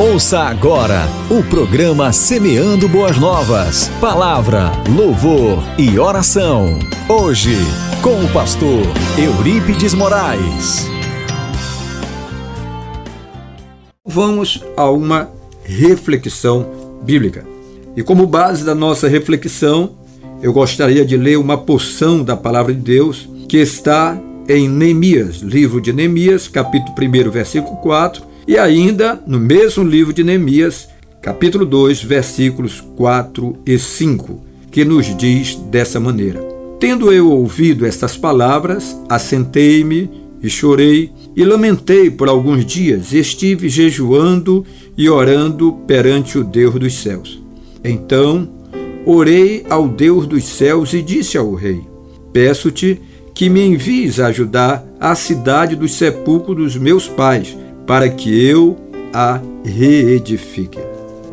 Ouça agora o programa Semeando Boas Novas. Palavra, louvor e oração. Hoje, com o pastor Eurípides Moraes. Vamos a uma reflexão bíblica. E como base da nossa reflexão, eu gostaria de ler uma porção da palavra de Deus que está em Neemias, livro de Neemias, capítulo 1, versículo 4, e ainda no mesmo livro de Neemias, capítulo 2, versículos 4 e 5, que nos diz dessa maneira: Tendo eu ouvido estas palavras, assentei-me e chorei e lamentei por alguns dias, e estive jejuando e orando perante o Deus dos céus. Então orei ao Deus dos céus e disse ao rei: Peço-te que me envies a ajudar a cidade dos sepulcros dos meus pais para que eu a reedifique.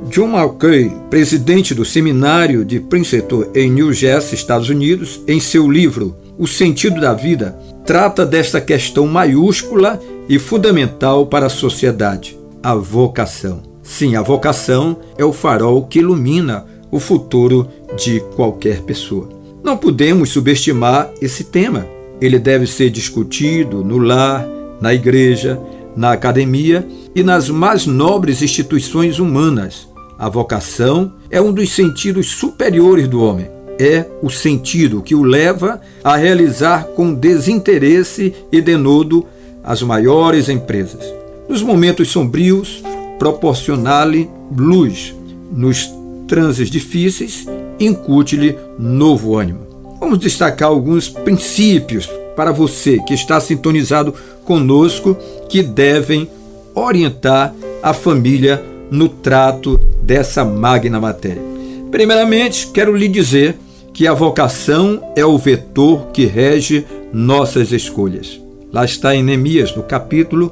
John Mackay, presidente do seminário de Princeton em New Jersey, Estados Unidos, em seu livro O Sentido da Vida, trata desta questão maiúscula e fundamental para a sociedade, a vocação. Sim, a vocação é o farol que ilumina o futuro de qualquer pessoa. Não podemos subestimar esse tema. Ele deve ser discutido no lar, na igreja, na academia e nas mais nobres instituições humanas. A vocação é um dos sentidos superiores do homem. É o sentido que o leva a realizar com desinteresse e denodo as maiores empresas. Nos momentos sombrios, proporcionar-lhe luz. Nos transes difíceis, incute-lhe novo ânimo. Vamos destacar alguns princípios para você que está sintonizado conosco que devem orientar a família no trato dessa magna matéria. Primeiramente, quero lhe dizer que a vocação é o vetor que rege nossas escolhas. Lá está em Neemias, no capítulo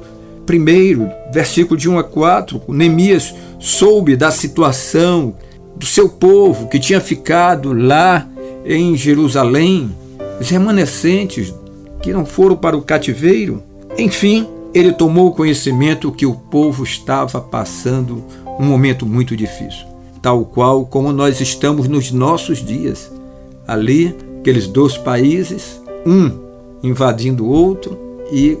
1, versículo de 1 a 4. Neemias soube da situação do seu povo que tinha ficado lá em Jerusalém, os remanescentes que não foram para o cativeiro. Enfim, ele tomou conhecimento que o povo estava passando um momento muito difícil, tal qual como nós estamos nos nossos dias. Ali, aqueles dois países, um invadindo o outro e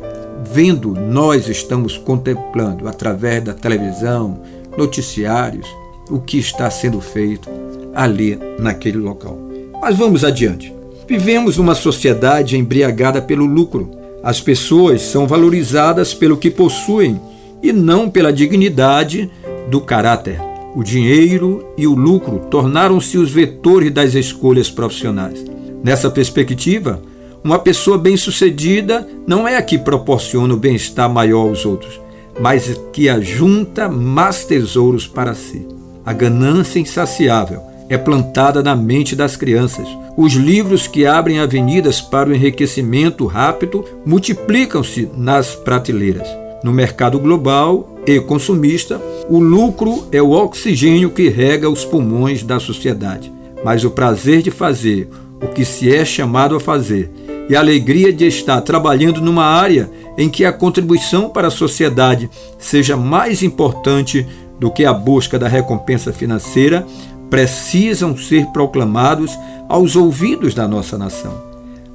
vendo, nós estamos contemplando através da televisão, noticiários, o que está sendo feito ali naquele local. Mas vamos adiante. Vivemos uma sociedade embriagada pelo lucro. As pessoas são valorizadas pelo que possuem e não pela dignidade do caráter. O dinheiro e o lucro tornaram-se os vetores das escolhas profissionais. Nessa perspectiva, uma pessoa bem-sucedida não é a que proporciona o bem-estar maior aos outros, mas que ajunta mais tesouros para si. A ganância insaciável é plantada na mente das crianças. Os livros que abrem avenidas para o enriquecimento rápido multiplicam-se nas prateleiras. No mercado global e consumista, o lucro é o oxigênio que rega os pulmões da sociedade. Mas o prazer de fazer o que se é chamado a fazer e a alegria de estar trabalhando numa área em que a contribuição para a sociedade seja mais importante do que a busca da recompensa financeira precisam ser proclamados aos ouvidos da nossa nação.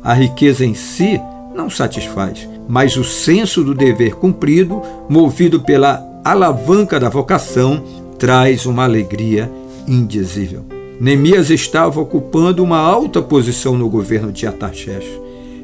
A riqueza em si não satisfaz, mas o senso do dever cumprido, movido pela alavanca da vocação, traz uma alegria indizível. Neemias estava ocupando uma alta posição no governo de Atarxés.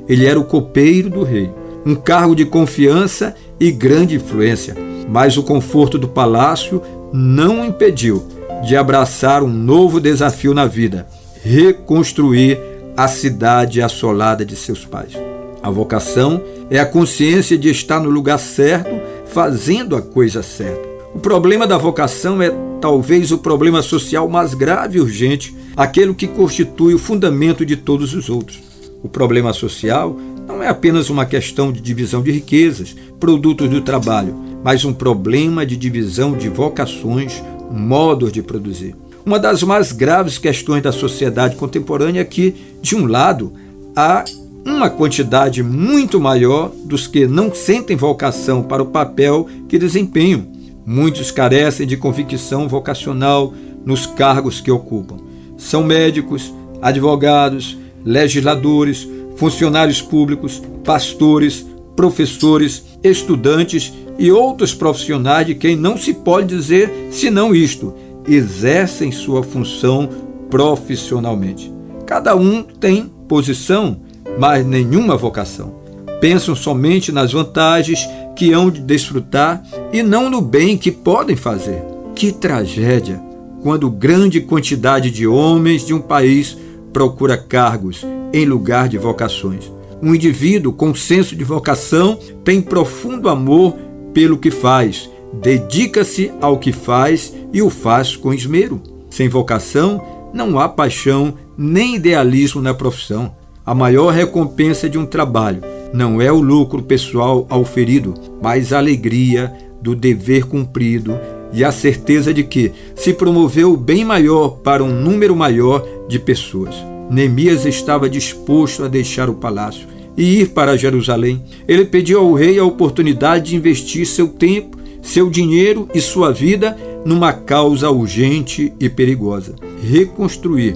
Ele era o copeiro do rei, um cargo de confiança e grande influência, mas o conforto do palácio não o impediu de abraçar um novo desafio na vida: reconstruir a cidade assolada de seus pais. A vocação é a consciência de estar no lugar certo, fazendo a coisa certa. O problema da vocação é talvez o problema social mais grave e urgente, aquele que constitui o fundamento de todos os outros. O problema social não é apenas uma questão de divisão de riquezas, produtos do trabalho, mas um problema de divisão de vocações, modos de produzir. Uma das mais graves questões da sociedade contemporânea é que, de um lado, há uma quantidade muito maior dos que não sentem vocação para o papel que desempenham. Muitos carecem de convicção vocacional nos cargos que ocupam. São médicos, advogados, legisladores, funcionários públicos, pastores, professores, estudantes e outros profissionais de quem não se pode dizer senão isto: exercem sua função profissionalmente. Cada um tem posição, mas nenhuma vocação. Pensam somente nas vantagens que hão de desfrutar e não no bem que podem fazer. Que tragédia quando grande quantidade de homens de um país procura cargos em lugar de vocações. Um indivíduo com senso de vocação tem profundo amor pelo que faz, dedica-se ao que faz e o faz com esmero. Sem vocação, não há paixão nem idealismo na profissão. A maior recompensa de um trabalho não é o lucro pessoal auferido, mas a alegria do dever cumprido e a certeza de que se promoveu o bem maior para um número maior de pessoas. Neemias estava disposto a deixar o palácio e ir para Jerusalém. Ele pediu ao rei a oportunidade de investir seu tempo, seu dinheiro e sua vida numa causa urgente e perigosa: reconstruir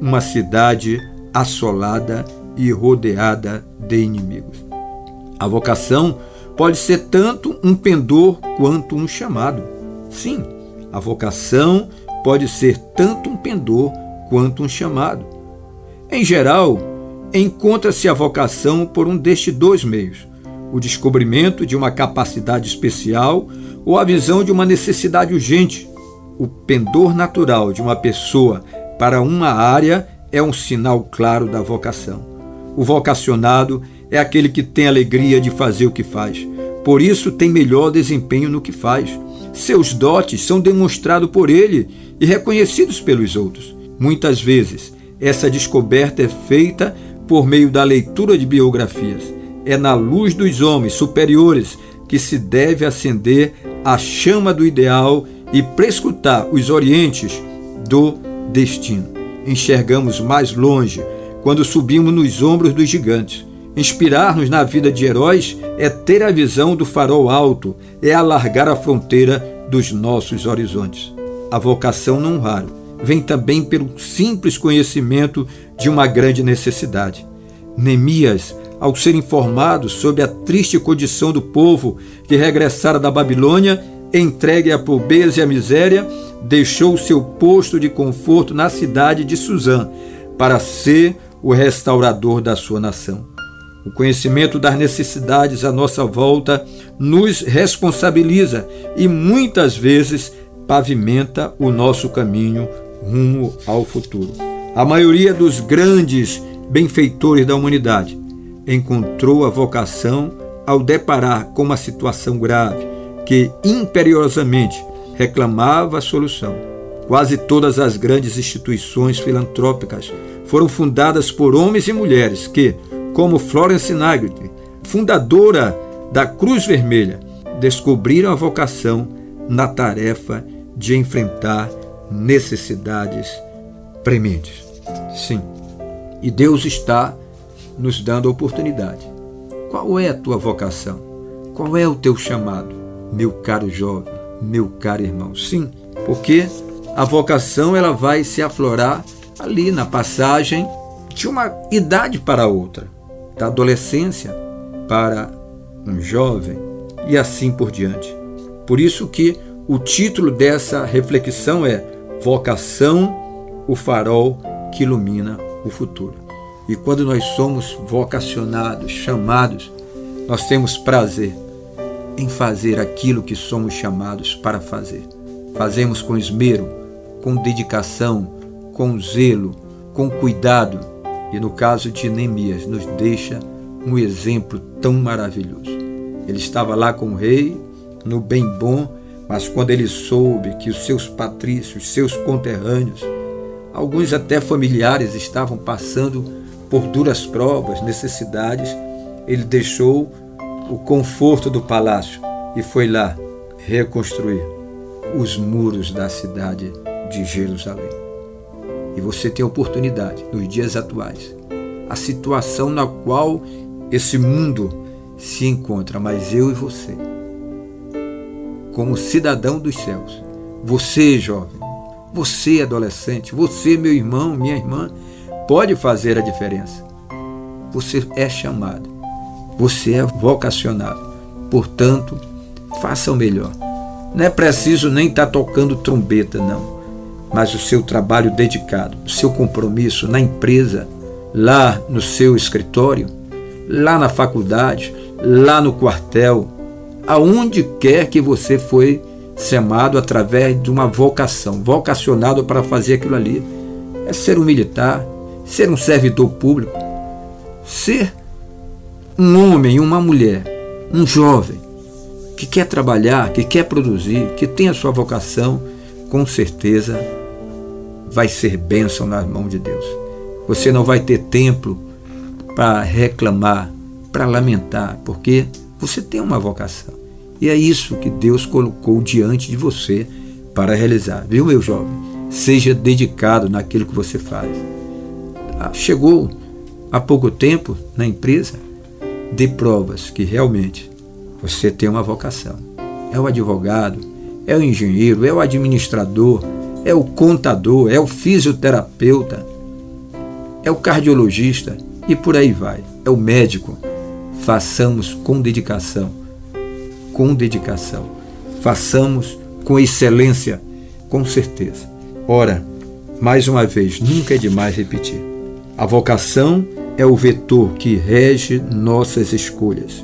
uma cidade assolada e rodeada de inimigos. A vocação pode ser tanto um pendor quanto um chamado. Sim, a vocação pode ser tanto um pendor quanto um chamado. Em geral, encontra-se a vocação por um destes dois meios: o descobrimento de uma capacidade especial ou a visão de uma necessidade urgente. O pendor natural de uma pessoa para uma área é um sinal claro da vocação. O vocacionado é aquele que tem alegria de fazer o que faz, por isso tem melhor desempenho no que faz. Seus dotes são demonstrados por ele e reconhecidos pelos outros. Muitas vezes, essa descoberta é feita por meio da leitura de biografias. É na luz dos homens superiores que se deve acender a chama do ideal e prescrutar os orientes do destino. Enxergamos mais longe quando subimos nos ombros dos gigantes. Inspirar-nos na vida de heróis é ter a visão do farol alto, é alargar a fronteira dos nossos horizontes. A vocação não raro vem também pelo simples conhecimento de uma grande necessidade. Neemias, ao ser informado sobre a triste condição do povo que regressara da Babilônia, entregue à pobreza e à miséria, deixou seu posto de conforto na cidade de Suzã para ser o restaurador da sua nação. O conhecimento das necessidades à nossa volta nos responsabiliza e muitas vezes pavimenta o nosso caminho rumo ao futuro. A maioria dos grandes benfeitores da humanidade encontrou a vocação ao deparar com uma situação grave que imperiosamente reclamava a solução. Quase todas as grandes instituições filantrópicas foram fundadas por homens e mulheres que, como Florence Nightingale, fundadora da Cruz Vermelha, descobriram a vocação na tarefa de enfrentar necessidades prementes. Sim, e Deus está nos dando a oportunidade. Qual é a tua vocação? Qual é o teu chamado, meu caro jovem? meu caro irmão. Sim, porque a vocação ela vai se aflorar ali na passagem de uma idade para outra, da adolescência para um jovem e assim por diante. Por isso que o título dessa reflexão é Vocação, o farol que ilumina o futuro. E quando nós somos vocacionados, chamados, nós temos prazer em fazer aquilo que somos chamados para fazer. Fazemos com esmero, com dedicação, com zelo, com cuidado, e no caso de Neemias, nos deixa um exemplo tão maravilhoso. Ele estava lá com o rei, no bem bom, mas quando ele soube que os seus patrícios, seus conterrâneos, alguns até familiares estavam passando por duras provas, necessidades, ele deixou o conforto do palácio e foi lá reconstruir os muros da cidade de Jerusalém. E você tem oportunidade nos dias atuais. A situação na qual esse mundo se encontra, mas eu e você como cidadão dos céus. Você, jovem, você, adolescente, você, meu irmão, minha irmã, pode fazer a diferença. Você é chamado, você é vocacionado. Portanto, faça o melhor. Não é preciso nem estar tá tocando trombeta, não. Mas o seu trabalho dedicado, o seu compromisso na empresa, lá no seu escritório, lá na faculdade, lá no quartel, aonde quer que você foi chamado através de uma vocação, vocacionado para fazer aquilo ali. É ser um militar, ser um servidor público, ser um homem, uma mulher, um jovem que quer trabalhar, que quer produzir, que tem a sua vocação, com certeza vai ser bênção nas mãos de Deus. Você não vai ter tempo para reclamar, para lamentar, porque você tem uma vocação. E é isso que Deus colocou diante de você para realizar. Viu, meu jovem? Seja dedicado naquilo que você faz. Ah, chegou há pouco tempo na empresa, dê provas que realmente você tem uma vocação. É o advogado, é o engenheiro, é o administrador, é o contador, é o fisioterapeuta, é o cardiologista e por aí vai. É o médico. Façamos com dedicação, com dedicação. Façamos com excelência, com certeza. Ora, mais uma vez, nunca é demais repetir. A vocação é o vetor que rege nossas escolhas.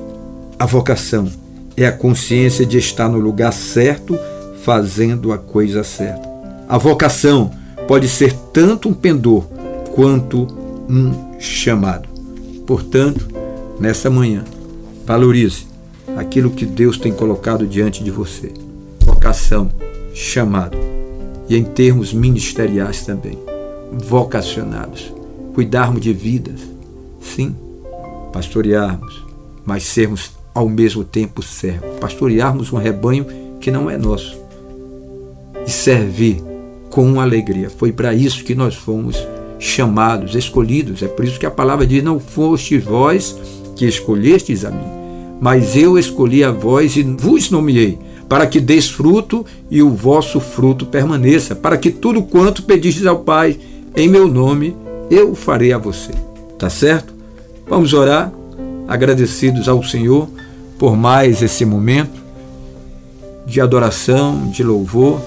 A vocação é a consciência de estar no lugar certo, fazendo a coisa certa. A vocação pode ser tanto um pendor quanto um chamado. Portanto, nessa manhã, valorize aquilo que Deus tem colocado diante de você. Vocação, chamado. E em termos ministeriais também, vocacionados. Cuidarmos de vidas, sim, pastorearmos, mas sermos ao mesmo tempo servos. Pastorearmos um rebanho que não é nosso. E servir com alegria. Foi para isso que nós fomos chamados, escolhidos. É por isso que a palavra diz: Não fostes vós que escolhestes a mim, mas eu escolhi a vós e vos nomeei, para que deis fruto e o vosso fruto permaneça, para que tudo quanto pedistes ao Pai em meu nome, eu farei a você. Tá certo? Vamos orar, agradecidos ao Senhor por mais esse momento de adoração, de louvor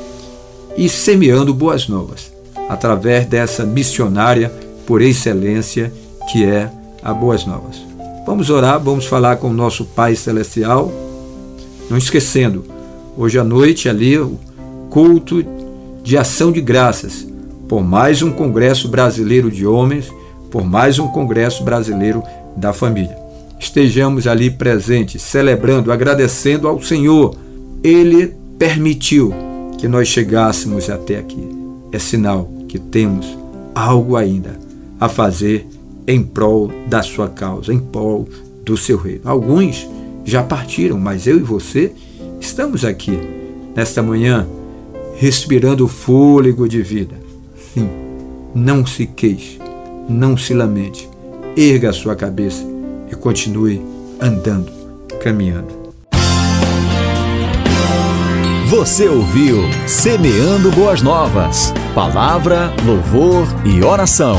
e semeando boas novas através dessa missionária por excelência que é a Boas Novas. Vamos orar, vamos falar com o nosso Pai Celestial. Não esquecendo, hoje à noite ali o culto de ação de graças por mais um Congresso Brasileiro de Homens, por mais um Congresso Brasileiro da Família. Estejamos ali presentes, celebrando, agradecendo ao Senhor. Ele permitiu que nós chegássemos até aqui. É sinal que temos algo ainda a fazer em prol da sua causa, em prol do seu reino. Alguns já partiram, mas eu e você estamos aqui nesta manhã respirando o fôlego de vida. Sim, não se queixe, não se lamente. Erga a sua cabeça e continue andando, caminhando. Você ouviu Semeando Boas Novas. Palavra, louvor e oração.